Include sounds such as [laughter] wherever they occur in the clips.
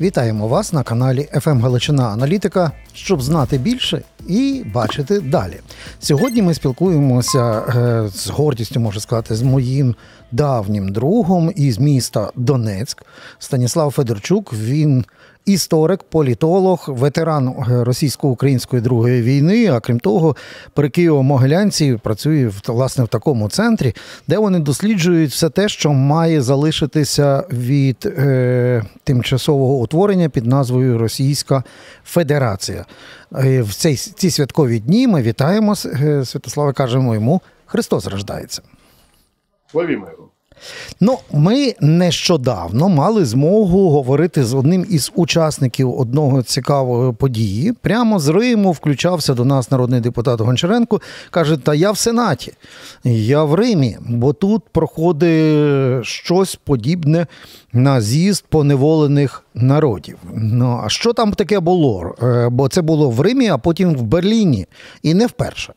Вітаємо вас на каналі FM Галичина Аналітика, щоб знати більше і бачити далі. Сьогодні ми спілкуємося е, з гордістю, можу сказати, з моїм давнім другом із міста Донецьк Станіслав Федорчук. Він історик, політолог, ветеран е, російсько-української другої війни. А крім того, при Києво-Могилянці працює в- власне в такому центрі, де вони досліджують все те, що має залишитися від е, тимчасового утворення під назвою Російська Федерація. Е, в цей, ці святкові дні ми вітаємо е, Святослава, кажемо йому Христос рождається. Владимиру. Ну, ми нещодавно мали змогу говорити з одним із учасників одного цікавої події. Прямо з Риму включався до нас народний депутат Гончаренко. Каже: Та я в Сенаті, я в Римі, бо тут проходить щось подібне на з'їзд поневолених народів. Ну а що там таке було? Е, Бо це було в Римі, а потім в Берліні, і не вперше.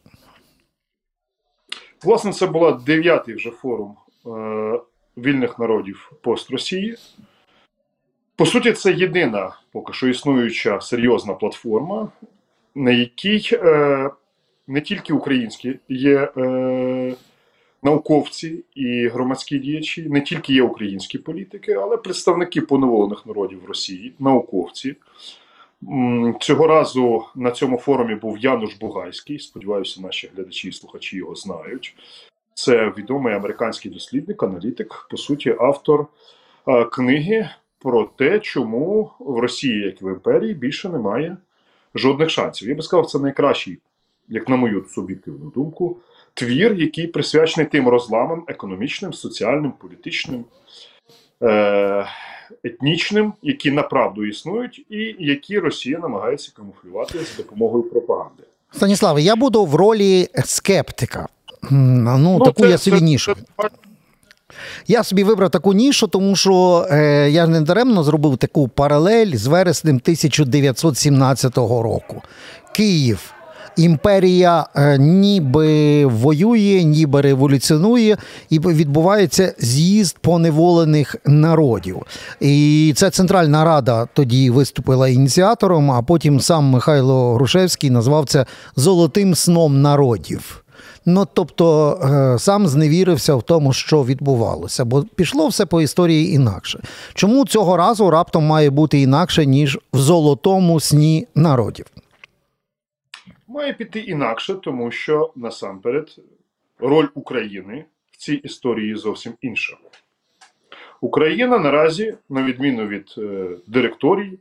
Власне, це була дев'ятий вже форум вільних народів пост Росії. По суті, це єдина поки що існуюча серйозна платформа, на якій е, не тільки українські є е, науковці і громадські діячі, не тільки є українські політики, але представники поневолених народів Росії, науковці. Цього разу на цьому форумі був Януш Бугайський. Сподіваюся, наші глядачі і слухачі його знають. Це відомий американський дослідник, аналітик, по суті, автор е, книги про те, чому в Росії, як і в імперії, більше немає жодних шансів. Я би сказав, це найкращий, як на мою суб'єктивну думку, твір, який присвячений тим розламам економічним, соціальним, політичним. Е- етнічним, які направду існують, і які Росія намагається камуфлювати за допомогою пропаганди. Станіславе, я буду в ролі скептика. М, Ну, таку це- я собі це- нішу. це- Я собі вибрав таку нішу, тому що е, я не даремно зробив таку паралель з вереснем 1917 року. Київ. Імперія е, ніби воює, ніби революціонує, і відбувається з'їзд поневолених народів. І це Центральна Рада тоді виступила ініціатором, а потім сам Михайло Грушевський назвав це золотим сном народів. Ну, тобто, е, сам зневірився в тому, що відбувалося, бо пішло все по історії інакше. Чому цього разу раптом має бути інакше, ніж в золотому сні народів? Має піти інакше, тому що насамперед роль України в цій історії зовсім інша. Україна наразі, на відміну від е, директорії,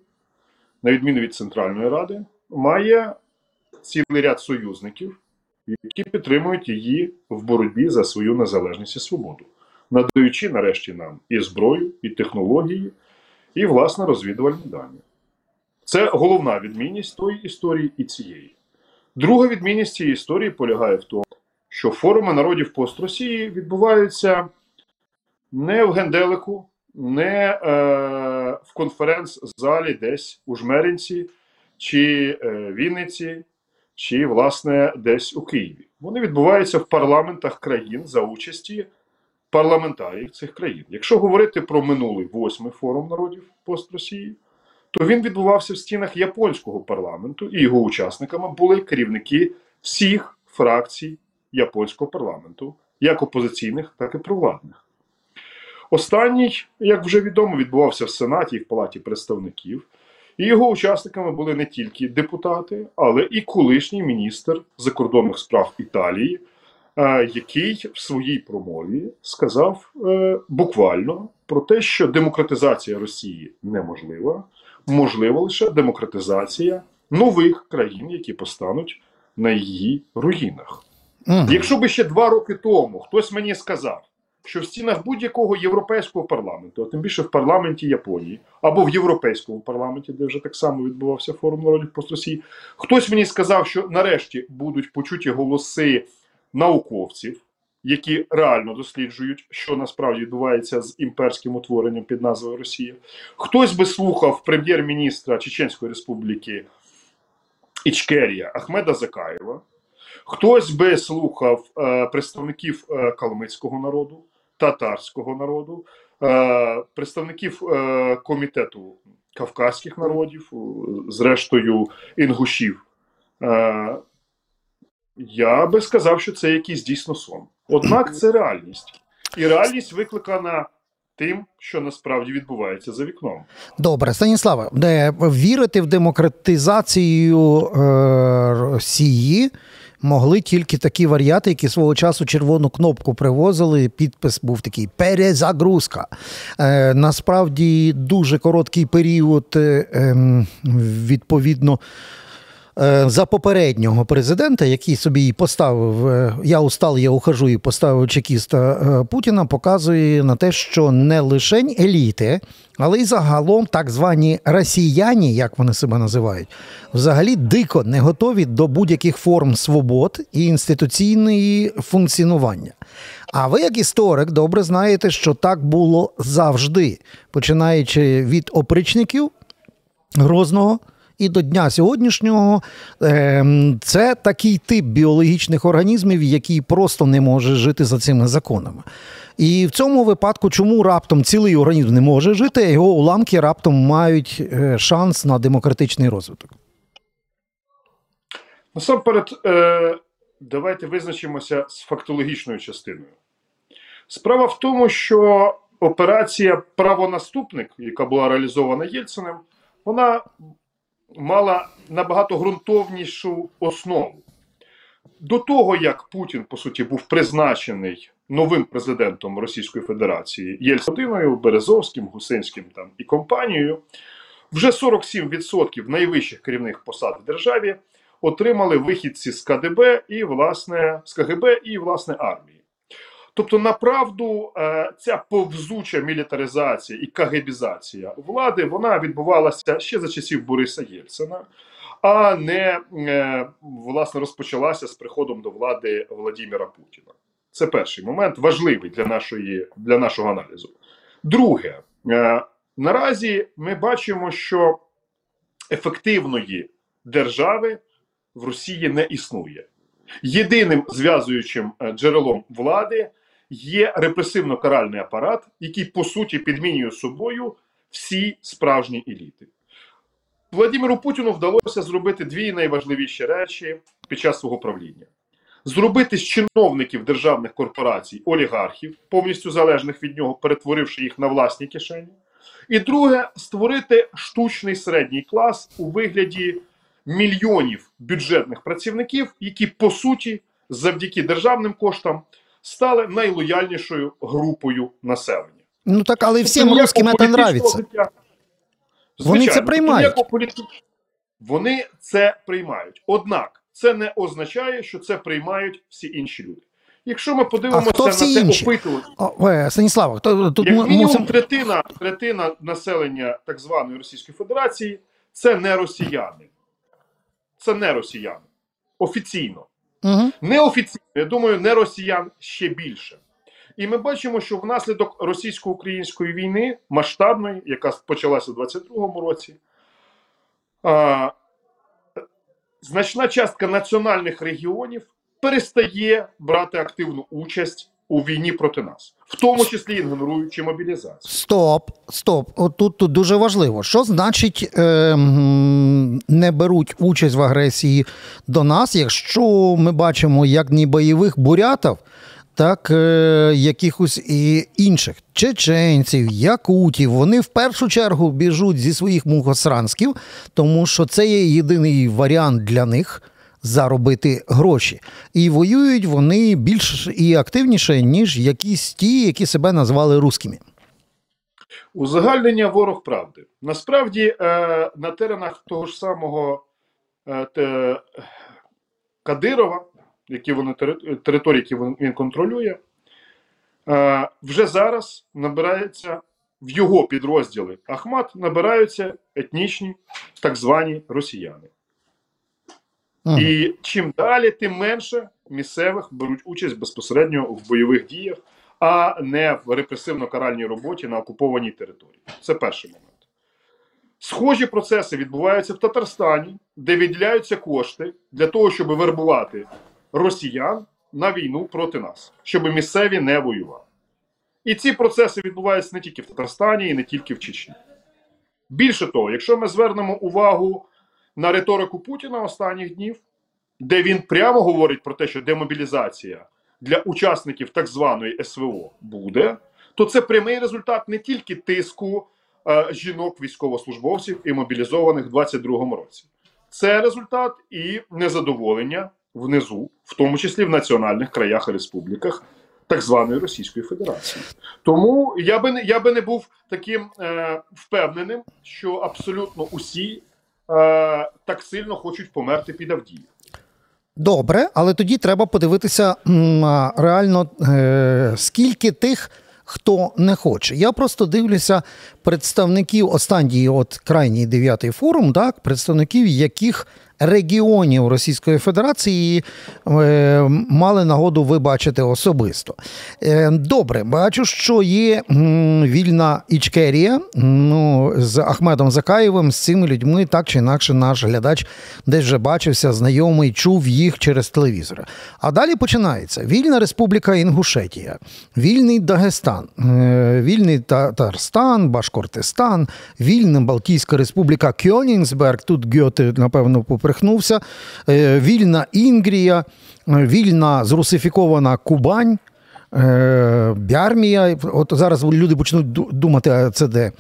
на відміну від Центральної Ради, має цілий ряд союзників, які підтримують її в боротьбі за свою незалежність і свободу, надаючи нарешті нам і зброю, і технології, і власне розвідувальні дані. Це головна відмінність тої історії і цієї. Друга відмінність цієї історії полягає в тому, що форуми народів пост Росії відбуваються не в Генделику, не е, в конференц-залі десь у Жмеринці, чи е, Вінниці, чи, власне, десь у Києві. Вони відбуваються в парламентах країн за участі парламентарів цих країн. Якщо говорити про минулий восьмий форум народів пост Росії, то він відбувався в стінах японського парламенту, і його учасниками були керівники всіх фракцій японського парламенту, як опозиційних, так і провладних. Останній, як вже відомо, відбувався в Сенаті і в Палаті представників, і його учасниками були не тільки депутати, але і колишній міністр закордонних справ Італії, е, який в своїй промові сказав е, буквально про те, що демократизація Росії неможлива, можлива лише демократизація нових країн, які постануть на її руїнах. Якщо би ще два роки тому хтось мені сказав, що в стінах будь-якого європейського парламенту, а тим більше в парламенті Японії або в європейському парламенті, де вже так само відбувався форум народів пост Росії, хтось мені сказав, що нарешті будуть почуті голоси науковців, які реально досліджують, що насправді відбувається з імперським утворенням під назвою Росія. Хтось би слухав прем'єр-міністра Чеченської Республіки Ічкерія Ахмеда Закаєва. Хтось би слухав е, представників е, калмицького народу, татарського народу, е, представників е, комітету кавказьких народів, зрештою інгушів. Е, я би сказав, що це якийсь дійсно сон. Однак це реальність. І реальність викликана тим, що насправді відбувається за вікном. Добре, Станіславе, вірити в демократизацію е, Росії могли тільки такі варіати, які свого часу червону кнопку привозили. Підпис був такий перезагрузка. Е, насправді дуже короткий період, е, е, відповідно. Е, За попереднього президента, який собі поставив е, я устал, я ухожу і поставив чекіста е, Путіна, показує на те, що не лише еліти, але й загалом так звані росіяни, як вони себе називають, взагалі дико не готові до будь-яких форм свобод і інституційної функціонування. А ви, як історик, добре знаєте, що так було завжди, починаючи від опричників Грозного. І до дня сьогоднішнього ем, це такий тип біологічних організмів, який просто не може жити за цими законами. І в цьому випадку, чому раптом цілий організм не може жити, а його уламки раптом мають е, шанс на демократичний розвиток. Насамперед, е, давайте визначимося з фактологічною частиною. Справа в тому, що операція правонаступник, яка була реалізована Єльциним, вона мала набагато ґрунтовнішу основу. До того, як Путін, по суті, був призначений новим президентом Російської Федерації Єльциною, Березовським, Гусинським там і компанією, вже 47% найвищих керівних посад в державі отримали вихідці з КДБ і власне з КГБ і власне армії. Тобто, направду, е, ця повзуча мілітаризація і кагебізація влади вона відбувалася ще за часів Бориса Єльцина, а не е, власне розпочалася з приходом до влади Владимира Путіна. Це перший момент важливий для нашої для нашого аналізу. Друге, е, наразі ми бачимо, що ефективної держави в Росії не існує. Єдиним зв'язуючим джерелом влади є репресивно-каральний апарат, який по суті підмінює собою всі справжні еліти. Владимиру Путіну вдалося зробити дві найважливіші речі під час свого правління: зробити з чиновників державних корпорацій олігархів, повністю залежних від нього, перетворивши їх на власні кишені. І друге, створити штучний середній клас у вигляді мільйонів бюджетних працівників, які по суті завдяки державним коштам стали найлояльнішою групою населення. Ну так, але всім Тобто русским це нравиться. Вони це приймають. ніякого політи- Вони це приймають. Однак це не означає, що це приймають всі інші люди. Якщо ми подивимося на це інші? опитування, О, е, Станіслава, то, тут як мінімум мусимо. третина, третина населення так званої Російської Федерації це не росіяни. Це не росіяни. Офіційно. Угу. Неофіційно, я думаю, не росіян ще більше. І ми бачимо, що внаслідок російсько-української війни, масштабної, яка почалася у 22-му році, а, значна частка національних регіонів перестає брати активну участь у війні проти нас, в тому числі ігноруючи мобілізацію. Стоп, стоп. От тут, тут дуже важливо. Що значить е, не беруть участь в агресії до нас, якщо ми бачимо як ні бойових бурятів, так е, якихось і інших чеченців, якутів. Вони в першу чергу біжуть зі своїх мухосранськів, тому що це є єдиний варіант для них. Заробити гроші, і воюють вони більш і активніше, ніж якісь ті, які себе назвали русскими. Узагальнення ворог правди. Насправді, е, на теренах того ж самого е, Кадирова, які вони тери- території, які він, він контролює, е, вже зараз набирається в його підрозділи Ахмат набираються етнічні так звані росіяни. Мгм. І чим далі, тим менше місцевих беруть участь безпосередньо в бойових діях, а не в репресивно-каральній роботі на окупованій території. Це перший момент. Схожі процеси відбуваються в Татарстані, де відділяються кошти для того, щоб вербувати росіян на війну проти нас, щоб місцеві не воювали. І ці процеси відбуваються не тільки в Татарстані і не тільки в Чечні. Більше того, якщо ми звернемо увагу на риторику Путіна останніх днів, де він прямо говорить про те, що демобілізація для учасників так званої СВО буде, то це прямий результат не тільки тиску е, жінок, військовослужбовців і мобілізованих в 22-му році. Це результат і незадоволення внизу, в тому числі в національних краях і республіках так званої Російської Федерації. Тому я би не я би не був таким е, впевненим, що абсолютно усі так сильно хочуть померти під Авдіїв. Добре, але тоді треба подивитися реально, е, скільки тих, хто не хоче. Я просто дивлюся представників останній, от крайній дев'ятий форум, так, представників яких регіонів Російської Федерації е, мали нагоду ви бачити особисто. Е, добре, бачу, що є вільна Ічкерія ну, з Ахмедом Закаєвим. З цими людьми так чи інакше наш глядач десь вже бачився, знайомий, чув їх через телевізор. А далі починається Вільна Республіка Інгушетія, Вільний Дагестан, е, Вільний Татарстан, Башкортистан, Вільна Балтійська Республіка Кьонігсберг, тут Гьоте, напевно, поперхнувся, е, Вільна Інгрія, е, вільна зрусифікована Кубань. Е, Бярмія, от зараз люди почнуть думати, а це де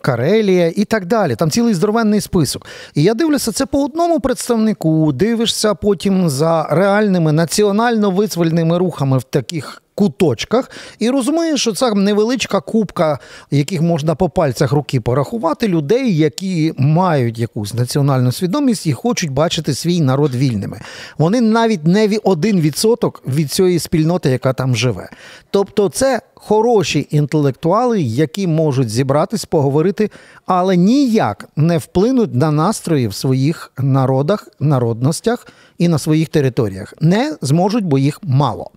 Карелія і так далі. Там цілий здоровенний список. І я дивлюся, це по одному представнику, дивишся потім за реальними національно-визвольними рухами в таких куточках, і розумієш, що це невеличка кубка, яких можна по пальцях руки порахувати, людей, які мають якусь національну свідомість і хочуть бачити свій народ вільними. Вони навіть не один відсоток від цієї спільноти, яка там живе. Тобто, це хороші інтелектуали, які можуть зібратись, поговорити, але ніяк не вплинуть на настрої в своїх народах, народностях і на своїх територіях. Не зможуть, бо їх мало.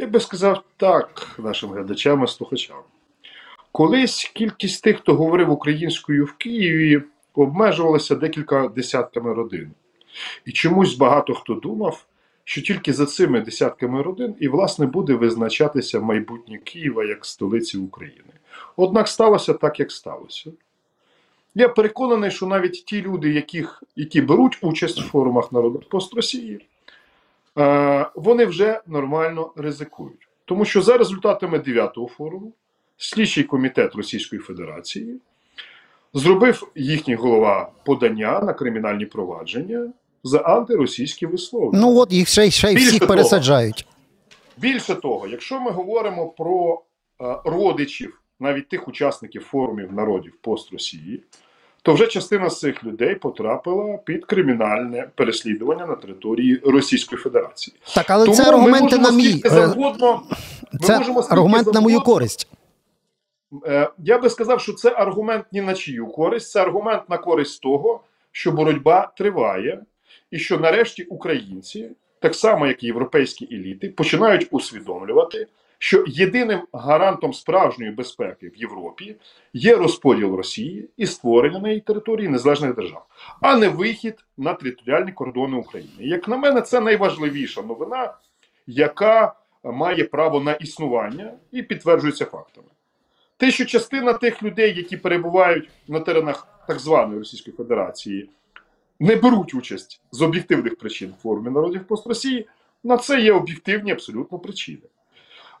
Я би сказав так нашим глядачам і слухачам. Колись кількість тих, хто говорив українською в Києві, обмежувалася декілька десятками родин. І чомусь багато хто думав, що тільки за цими десятками родин і, власне, буде визначатися майбутнє Києва як столиці України. Однак сталося так, як сталося. Я переконаний, що навіть ті люди, яких, які беруть участь в форумах народних пост Росії, вони вже нормально ризикують. Тому що за результатами 9-го форуму слідчий комітет Російської Федерації зробив їхній голова подання на кримінальні провадження за антиросійські висловлення. Ну от їх ще, ще Більше всіх того. пересаджають. Більше того, якщо ми говоримо про е, родичів, навіть тих учасників форумів народів пост Росії, то вже частина з цих людей потрапила під кримінальне переслідування на території Російської Федерації. Так, але Тому це аргументи на мій. е, завгодно. ми Це можемо аргумент на мою користь. Е, Я би сказав, що це аргумент ні на чию користь, це аргумент на користь того, що боротьба триває, і що нарешті українці, так само як і європейські еліти, починають усвідомлювати, що єдиним гарантом справжньої безпеки в Європі є розподіл Росії і створення на її території незалежних держав, а не вихід на територіальні кордони України. Як на мене, це найважливіша новина, яка має право на існування і підтверджується фактами. Те, що частина тих людей, які перебувають на теренах так званої Російської Федерації, не беруть участь з об'єктивних причин в форумі народів пост Росії, на це є об'єктивні абсолютно причини.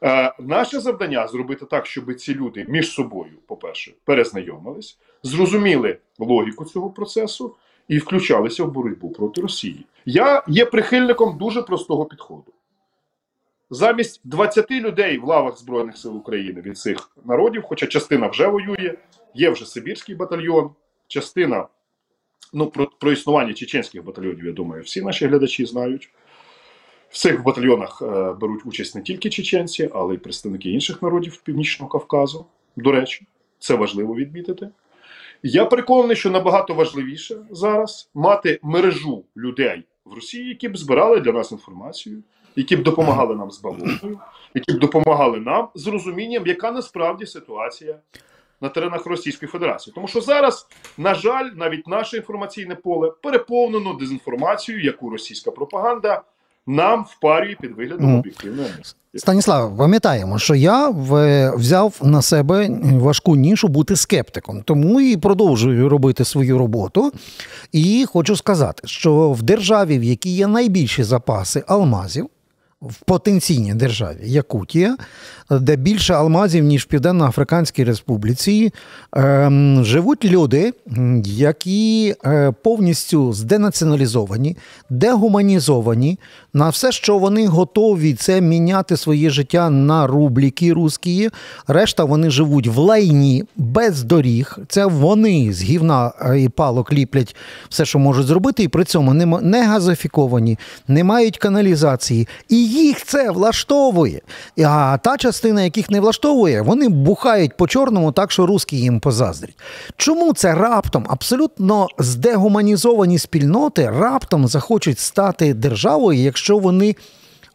Е, наше завдання зробити так, щоб ці люди між собою, по-перше, перезнайомились, зрозуміли логіку цього процесу і включалися в боротьбу проти Росії. Я є прихильником дуже простого підходу. Замість 20 людей в лавах Збройних сил України від цих народів, хоча частина вже воює, є вже Сибірський батальйон, частина ну, про, про існування чеченських батальйонів, я думаю, всі наші глядачі знають. В цих батальйонах е, беруть участь не тільки чеченці, але й представники інших народів Північного Кавказу. До речі, це важливо відмітити. Я переконаний, що набагато важливіше зараз мати мережу людей в Росії, які б збирали для нас інформацію, які б допомагали нам з бавовною, які б допомагали нам з розумінням, яка насправді ситуація на теренах Російської Федерації. Тому що зараз, на жаль, навіть наше інформаційне поле переповнено дезінформацією, яку російська пропаганда нам впарює під виглядом об'єктивної амністії. Станіслав, пам'ятаємо, що я взяв на себе важку нішу бути скептиком, тому і продовжую робити свою роботу. І хочу сказати, що в державі, в якій є найбільші запаси алмазів, в потенційній державі Якутія, де більше алмазів, ніж в Південно-Африканській Республіці, ем, живуть люди, які е, повністю зденаціоналізовані, дегуманізовані на все, що вони готові це міняти своє життя на рубліки русські. Решта вони живуть в лайні без доріг. Це вони з гівна е, і палок ліплять все, що можуть зробити, і при цьому не, газифіковані, не мають каналізації. І їх це влаштовує. А та частина, яких не влаштовує, вони бухають по чорному, так що русські їм позаздрять. Чому це раптом абсолютно здегуманізовані спільноти раптом захочуть стати державою, якщо вони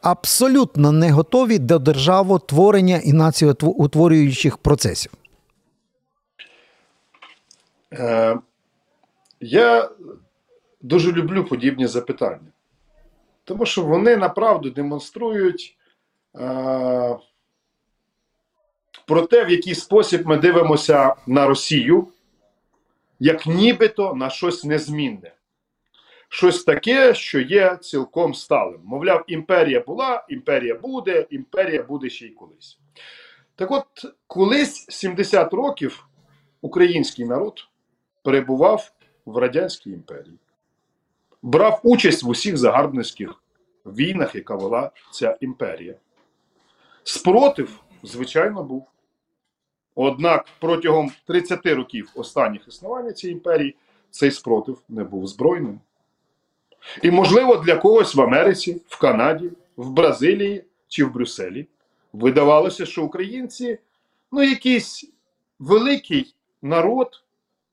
абсолютно не готові до державотворення і націоутворюючих процесів? Е, я дуже люблю подібні запитання, тому що вони направду демонструють е, про те, в який спосіб ми дивимося на Росію, як нібито на щось незмінне. Щось таке, що є цілком сталим. Мовляв, імперія була, імперія буде, імперія буде ще й колись. Так от, колись 70 років український народ перебував в Радянській імперії, брав участь в усіх загарбницьких війнах, яка вела ця імперія. Спротив, звичайно, був. Однак протягом 30 років останніх існування цієї імперії цей спротив не був збройним. І, можливо, для когось в Америці, в Канаді, в Бразилії чи в Брюсселі видавалося, що українці ну, якийсь великий народ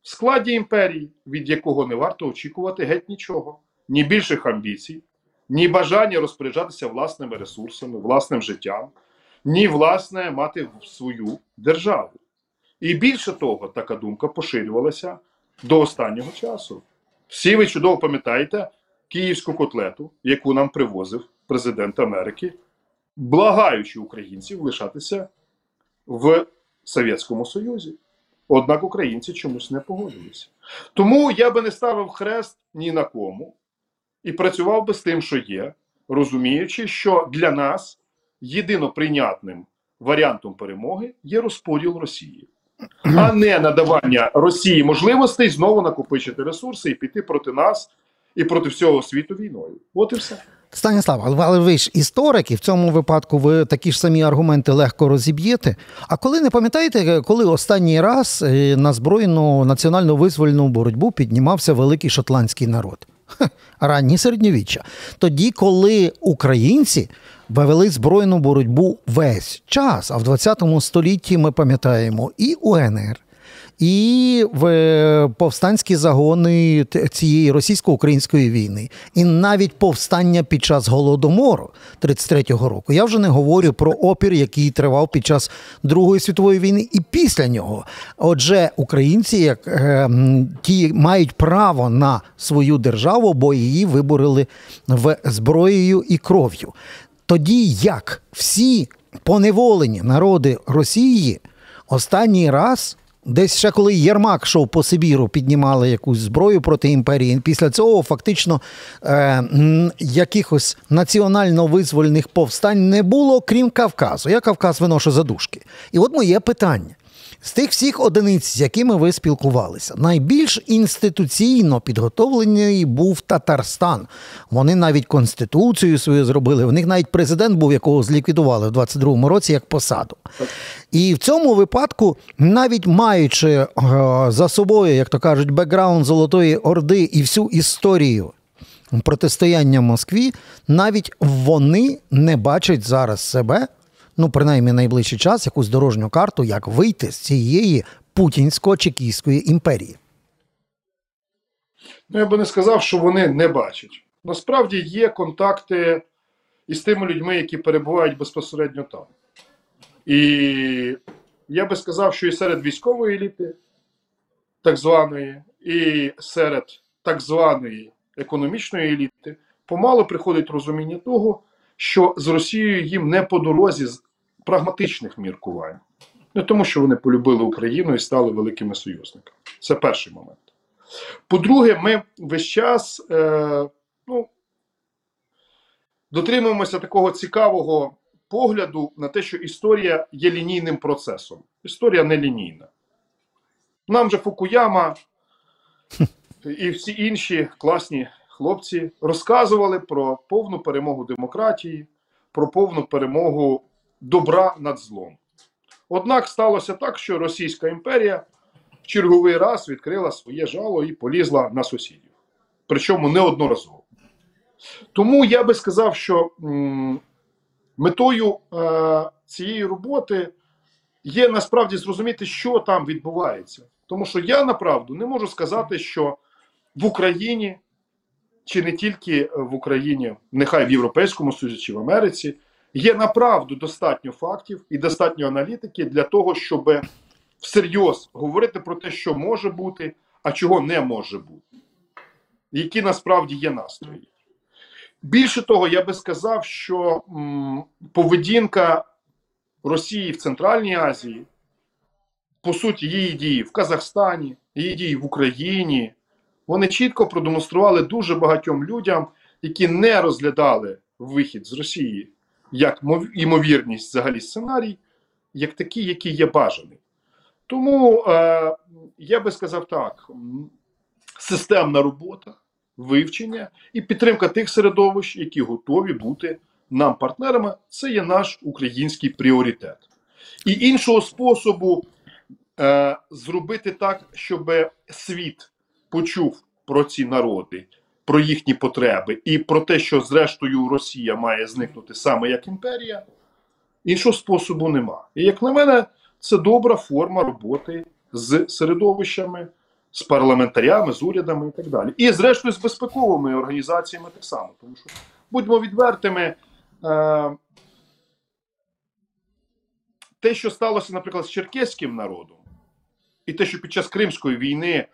в складі імперії, від якого не варто очікувати геть нічого, ні більших амбіцій, ні бажання розпоряджатися власними ресурсами, власним життям, ні власне мати свою державу. І більше того, така думка поширювалася до останнього часу. Всі ви чудово пам'ятаєте київську котлету, яку нам привозив президент Америки, благаючи українців лишатися в Совєтському Союзі. Однак українці чомусь не погодилися. Тому я би не ставив хрест ні на кому і працював би з тим, що є, розуміючи, що для нас єдино прийнятним варіантом перемоги є розподіл Росії, а не надавання Росії можливостей знову накопичити ресурси і піти проти нас і проти всього світу війною. От і все. Станіслав, але- ви ж історик, і в цьому випадку ви такі ж самі аргументи легко розіб'єте. А коли не пам'ятаєте, коли останній раз е, на збройну національну визвольну боротьбу піднімався великий шотландський народ? Ранні середньовіччя. Тоді, коли українці вели збройну боротьбу весь час, а в 20 столітті ми пам'ятаємо і УНР, і в е, повстанські загони цієї російсько-української війни, і навіть повстання під час голодомору 33-го року. Я вже не говорю про опір, який тривав під час Другої світової війни, і після нього. Отже, українці, як е, ті мають право на свою державу, бо її виборили в зброєю і кров'ю. Тоді як всі поневолені народи Росії останній раз. Десь ще коли Єрмак шов по Сибіру, піднімали якусь зброю проти імперії. Після цього фактично е, якихось національно-визвольних повстань не було, крім Кавказу. Я Кавказ виношу задушки. І от моє питання. З тих всіх одиниць, з якими ви спілкувалися, найбільш інституційно підготовлений був Татарстан. Вони навіть конституцію свою зробили. В них навіть президент був, якого зліквідували в 22-му році як посаду. І в цьому випадку, навіть маючи е, за собою, як то кажуть, бекграунд Золотої Орди і всю історію протистояння Москві, навіть вони не бачать зараз себе, ну принаймні найближчий час, якусь дорожню карту, як вийти з цієї путінсько-чекійської імперії. Ну, я би не сказав, що вони не бачать. Насправді є контакти із тими людьми, які перебувають безпосередньо там. І я би сказав, що і серед військової еліти, так званої, і серед так званої економічної еліти помало приходить розуміння того, що з Росією їм не по дорозі з прагматичних міркувань. Не тому, що вони полюбили Україну і стали великими союзниками. Це перший момент. По-друге, ми весь час е, ну, дотримуємося такого цікавого погляду на те, що історія є лінійним процесом. Історія не лінійна. Нам же Фукуяма [laughs] і всі інші класні хлопці розказували про повну перемогу демократії, про повну перемогу добра над злом. Однак сталося так, що Російська імперія в черговий раз відкрила своє жало і полізла на сусідів. Причому неодноразово. Тому я би сказав, що метою е, цієї роботи є насправді зрозуміти, що там відбувається. Тому що я направду не можу сказати, що в Україні, чи не тільки в Україні, нехай в Європейському Союзі чи в Америці, є направду достатньо фактів і достатньо аналітики для того, щоб всерйоз говорити про те, що може бути, а чого не може бути, які насправді є настрої. Більше того, я би сказав, що м, поведінка Росії в Центральній Азії, по суті, її дії в Казахстані, її дії в Україні, вони чітко продемонстрували дуже багатьом людям, які не розглядали вихід з Росії як мов- імовірність взагалі сценарій, як такий, який є бажаний. Тому е, я би сказав так: системна робота, вивчення і підтримка тих середовищ, які готові бути нам партнерами, це є наш український пріоритет. І іншого способу е, зробити так, щоб світ почув про ці народи, про їхні потреби і про те, що зрештою Росія має зникнути саме як імперія, іншого способу нема. І як на мене, це добра форма роботи з середовищами, з парламентарями, з урядами і так далі. І зрештою з безпековими організаціями так само. Тому що будьмо відвертими. Е, те, що сталося, наприклад, з черкеським народом, і те, що під час Кримської війни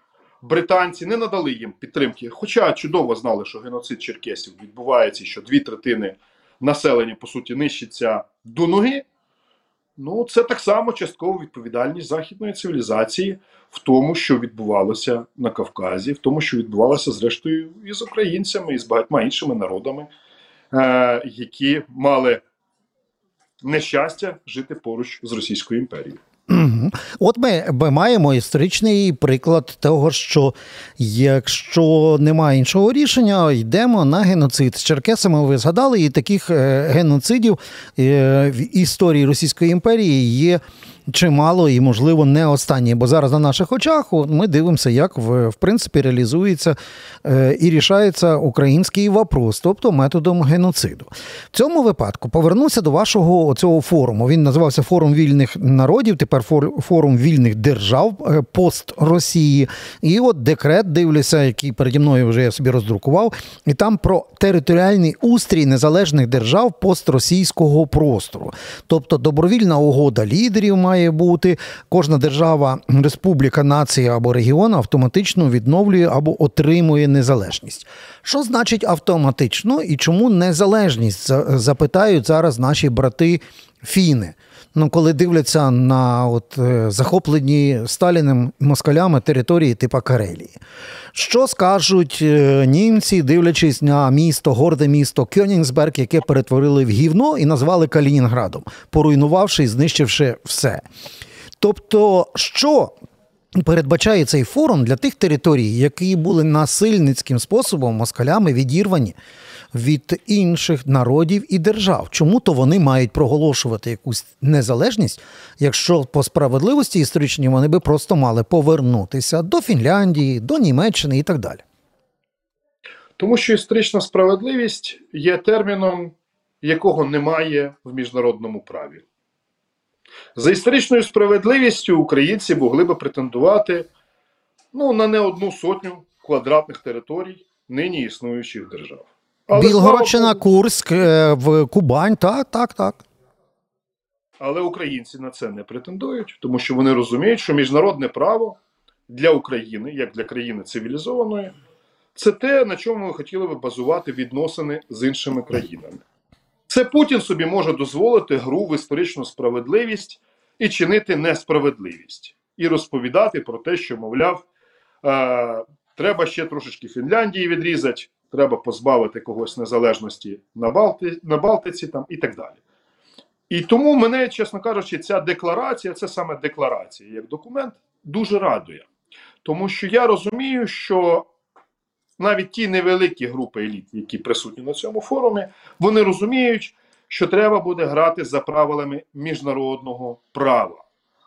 британці не надали їм підтримки, хоча чудово знали, що геноцид черкесів відбувається, що дві третини населення, по суті, нищиться до ноги. Ну, це так само частково відповідальність західної цивілізації в тому, що відбувалося на Кавказі, в тому, що відбувалося зрештою і з українцями, і з багатьма іншими народами, е, які мали нещастя жити поруч з Російською імперією. От ми, ми маємо історичний приклад того, що якщо немає іншого рішення, йдемо на геноцид. З черкесами ви згадали, і таких е, геноцидів е, в історії Російської імперії є чимало і, можливо, не останні. Бо зараз на наших очах ми дивимося, як в, в принципі реалізується е, і рішається український вопрос, тобто методом геноциду. В цьому випадку повернуся до вашого цього форуму. Він називався Форум вільних народів, тепер форум вільних держав е, пост Росії. І от декрет дивлюся, який переді мною вже я собі роздрукував, і там про територіальний устрій незалежних держав постросійського простору. Тобто добровільна угода лідерів має бути. Кожна держава, республіка, нація або регіон автоматично відновлює або отримує незалежність. Що значить автоматично і чому незалежність? Запитають зараз наші брати фіни. Ну, коли дивляться на от, е, захоплені Сталіним москалями території типа Карелії. Що скажуть е, німці, дивлячись на місто, горде місто Кьонігсберг, яке перетворили в гівно і назвали Калінінградом, поруйнувавши і знищивши все. Тобто, що передбачає цей форум для тих територій, які були насильницьким способом москалями відірвані від інших народів і держав. Чому то вони мають проголошувати якусь незалежність, якщо по справедливості історичній вони би просто мали повернутися до Фінляндії, до Німеччини і так далі. Тому що історична справедливість є терміном, якого немає в міжнародному праві. За історичною справедливістю українці могли би претендувати ну, на не одну сотню квадратних територій нині існуючих держав. Але, Білгородщина, слава Курськ, е, в Кубань, так, так, так. але українці на це не претендують, тому що вони розуміють, що міжнародне право для України, як для країни цивілізованої, це те, на чому ми хотіли би базувати відносини з іншими країнами. Це Путін собі може дозволити гру в історичну справедливість і чинити несправедливість, і розповідати про те, що, мовляв, е, треба ще трошечки Фінляндії відрізати, треба позбавити когось незалежності на, Балти, на Балтиці там, і так далі. І тому мене, чесно кажучи, ця декларація, це саме декларація як документ, дуже радує. Тому що я розумію, що навіть ті невеликі групи еліт, які присутні на цьому форумі, вони розуміють, що треба буде грати за правилами міжнародного права,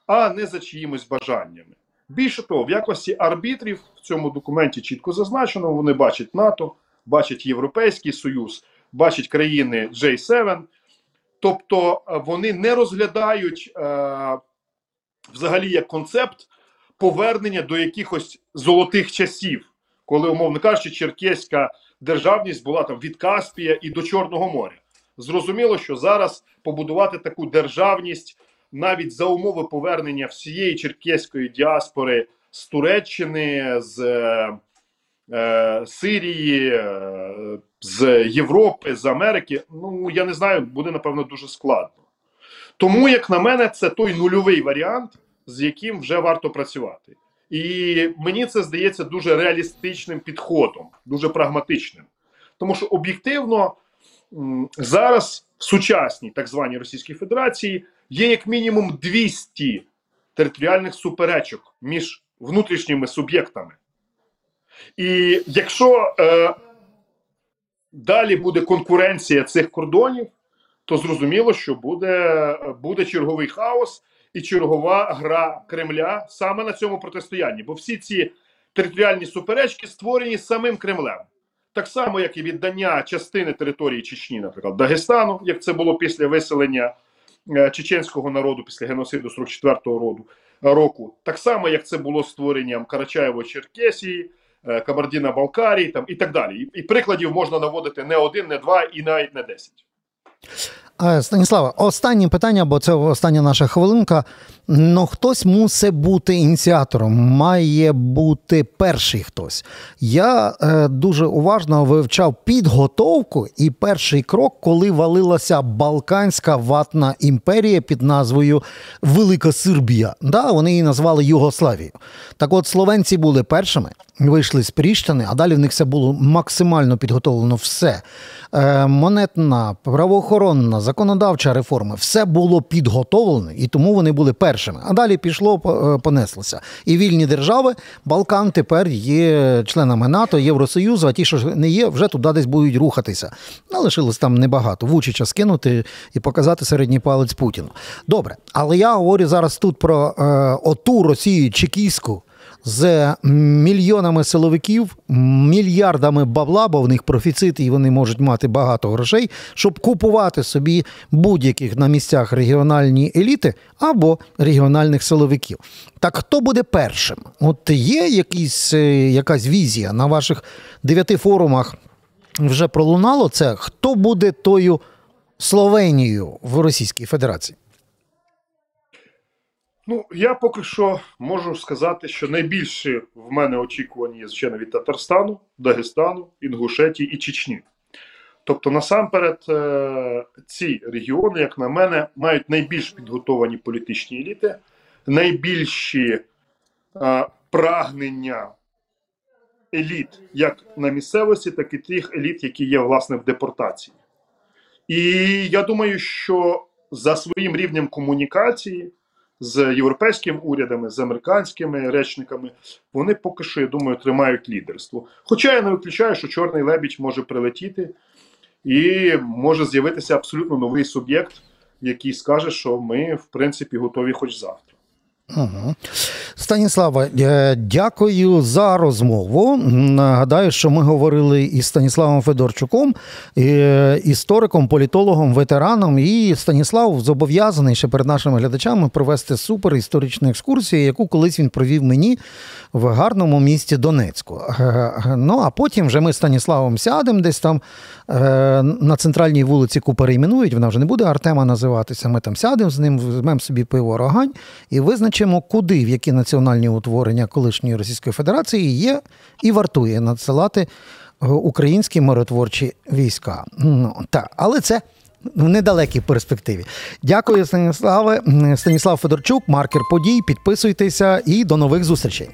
а не за чиїмось бажаннями. Більше того, в якості арбітрів в цьому документі чітко зазначено, вони бачать НАТО, бачать Європейський Союз, бачать країни J7, тобто е, вони не розглядають е, взагалі як концепт повернення до якихось золотих часів, коли, умовно кажучи, черкеська державність була там від Каспія і до Чорного моря. Зрозуміло, що зараз побудувати таку державність навіть за умови повернення всієї черкеської діаспори з Туреччини, з е, е, Сирії, е, з Європи, з Америки. Ну я не знаю, буде напевно дуже складно. Тому, як на мене, це той нульовий варіант, з яким вже варто працювати. І мені це здається дуже реалістичним підходом, дуже прагматичним. Тому що об'єктивно зараз в сучасній так званій Російській Федерації є як мінімум 200 територіальних суперечок між внутрішніми суб'єктами. І якщо е, далі буде конкуренція цих кордонів, то зрозуміло, що буде, буде черговий хаос і чергова гра Кремля саме на цьому протистоянні. Бо всі ці територіальні суперечки створені самим Кремлем. Так само, як і віддання частини території Чечні, наприклад, Дагестану, як це було після виселення е, чеченського народу після геноциду 44-го роду року, так само, як це було створенням Карачаєво-Черкесії, е, Кабардіна-Балкарії там і так далі. І прикладів можна наводити не один, не два і навіть не десять. Е, Станіславе, останнє питання, бо це остання наша хвилинка. Ну, хтось мусить бути ініціатором, має бути перший хтось. Я е, дуже уважно вивчав підготовку і перший крок, коли валилася Балканська ватна імперія під назвою Велика Сербія. Да, вони її назвали Югославією. Так от словенці були першими, вийшли з Пріштини, а далі в них все було максимально підготовлено все. Е, монетна, правоохоронна, законодавча реформа, все було підготовлено, і тому вони були першими. А далі пішло, е, понеслося. І вільні держави Балкан тепер є членами НАТО, Євросоюзу, а ті, що не є, вже туди десь будуть рухатися. Ну, лишилось там небагато. Вучича скинути і показати середній палець Путіну. Добре, але я говорю зараз тут про е, оту Росію чекійську з мільйонами силовиків, мільярдами бабла, бо в них профіцит і вони можуть мати багато грошей, щоб купувати собі будь-яких на місцях регіональні еліти або регіональних силовиків. Так хто буде першим? От є якісь, е, якась візія на ваших дев'яти форумах вже пролунало це? Хто буде тою Словенією в Російській Федерації? Ну, я поки що можу сказати, що найбільше в мене очікування є, звичайно, від Татарстану, Дагестану, Інгушетії і Чечні. Тобто, насамперед, е, ці регіони, як на мене, мають найбільш підготовані політичні еліти, найбільші е, прагнення еліт, як на місцевості, так і тих еліт, які є власне в депортації. І я думаю, що за своїм рівнем комунікації з європейськими урядами, з американськими речниками, вони поки що, я думаю, тримають лідерство. Хоча я не виключаю, що чорний лебідь може прилетіти і може з'явитися абсолютно новий суб'єкт, який скаже, що ми, в принципі, готові хоч завтра. Угу. Станіслава, е, дякую за розмову. Нагадаю, що ми говорили із Станіславом Федорчуком, е, істориком, політологом, ветераном. І Станіслав зобов'язаний ще перед нашими глядачами провести супер історичну екскурсію, яку колись він провів мені в гарному місті Донецьку. Е, Ну а потім вже ми з Станіславом сядемо десь там на центральній вулиці, яку перейменують. Вона вже не буде Артема називатися. Ми там сядемо з ним, візьмемо собі пиво рогань і визначимо, куди, в які національні національні утворення колишньої Російської Федерації є і вартує надсилати е, українські миротворчі війська. Ну, та, але це в недалекій перспективі. Дякую, Станіславе. Станіслав Федорчук, маркер подій. Підписуйтеся і до нових зустрічей.